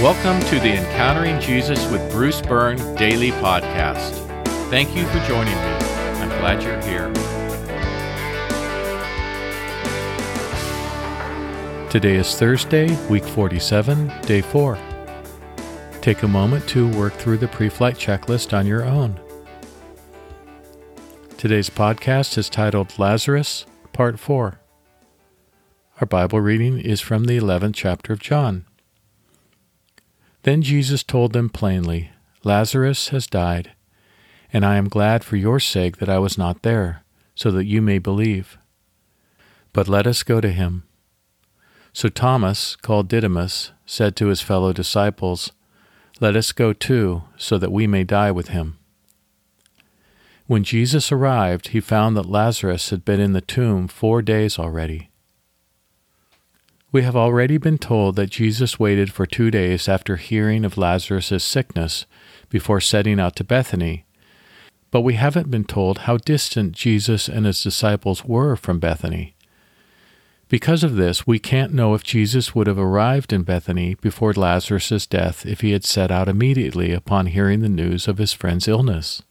Welcome to the Encountering Jesus with Bruce Byrne daily podcast. Thank you for joining me. I'm glad you're here. Today is Thursday, week 47, day 4. Take a moment to work through the pre flight checklist on your own. Today's podcast is titled Lazarus, Part 4. Our Bible reading is from the 11th chapter of John. Then Jesus told them plainly, Lazarus has died, and I am glad for your sake that I was not there, so that you may believe. But let us go to him. So Thomas, called Didymus, said to his fellow disciples, Let us go too, so that we may die with him. When Jesus arrived, he found that Lazarus had been in the tomb four days already. We have already been told that Jesus waited for two days after hearing of Lazarus' sickness before setting out to Bethany, but we haven't been told how distant Jesus and his disciples were from Bethany. Because of this, we can't know if Jesus would have arrived in Bethany before Lazarus' death if he had set out immediately upon hearing the news of his friend's illness.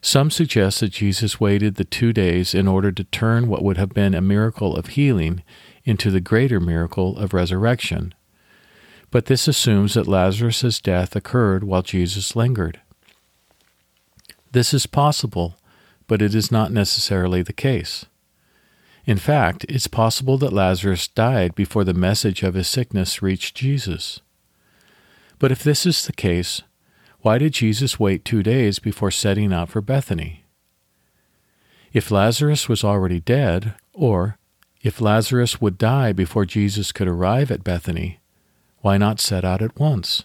Some suggest that Jesus waited the two days in order to turn what would have been a miracle of healing into the greater miracle of resurrection. But this assumes that Lazarus' death occurred while Jesus lingered. This is possible, but it is not necessarily the case. In fact, it's possible that Lazarus died before the message of his sickness reached Jesus. But if this is the case, why did Jesus wait two days before setting out for Bethany? If Lazarus was already dead, or if Lazarus would die before Jesus could arrive at Bethany, why not set out at once?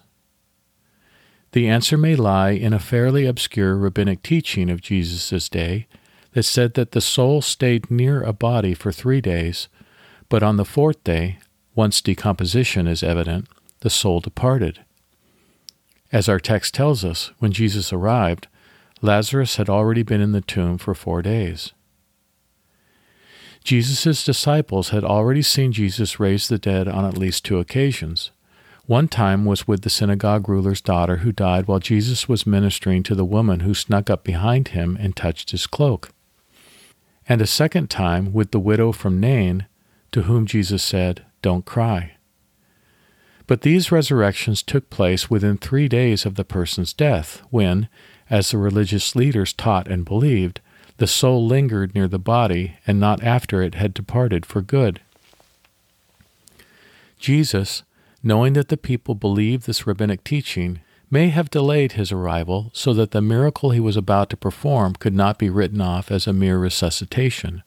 The answer may lie in a fairly obscure rabbinic teaching of Jesus' day that said that the soul stayed near a body for three days, but on the fourth day, once decomposition is evident, the soul departed. As our text tells us, when Jesus arrived, Lazarus had already been in the tomb for four days. Jesus' disciples had already seen Jesus raise the dead on at least two occasions. One time was with the synagogue ruler's daughter who died while Jesus was ministering to the woman who snuck up behind him and touched his cloak. And a second time with the widow from Nain, to whom Jesus said, Don't cry. But these resurrections took place within three days of the person's death, when, as the religious leaders taught and believed, the soul lingered near the body and not after it had departed for good. Jesus, knowing that the people believed this rabbinic teaching, may have delayed his arrival so that the miracle he was about to perform could not be written off as a mere resuscitation.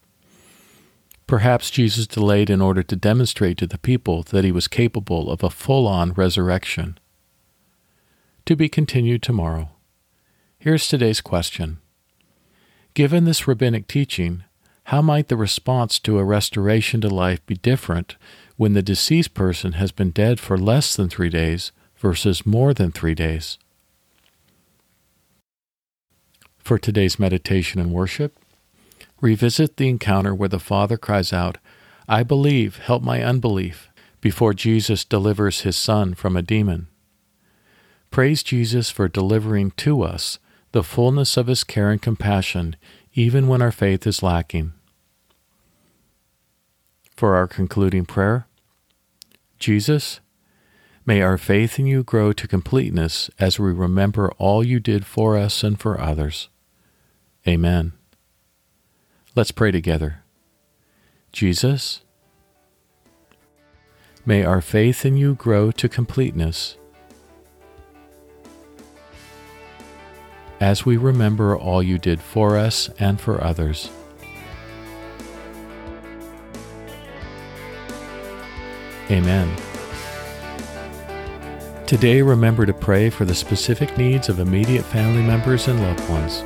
Perhaps Jesus delayed in order to demonstrate to the people that he was capable of a full on resurrection. To be continued tomorrow. Here's today's question Given this rabbinic teaching, how might the response to a restoration to life be different when the deceased person has been dead for less than three days versus more than three days? For today's meditation and worship, revisit the encounter where the Father cries out, I believe, help my unbelief, before Jesus delivers his Son from a demon. Praise Jesus for delivering to us the fullness of His care and compassion, even when our faith is lacking. For our concluding prayer, Jesus, may our faith in you grow to completeness as we remember all you did for us and for others. Amen. Let's pray together. Jesus, may our faith in you grow to completeness as we remember all you did for us and for others. Amen. Today, remember to pray for the specific needs of immediate family members and loved ones.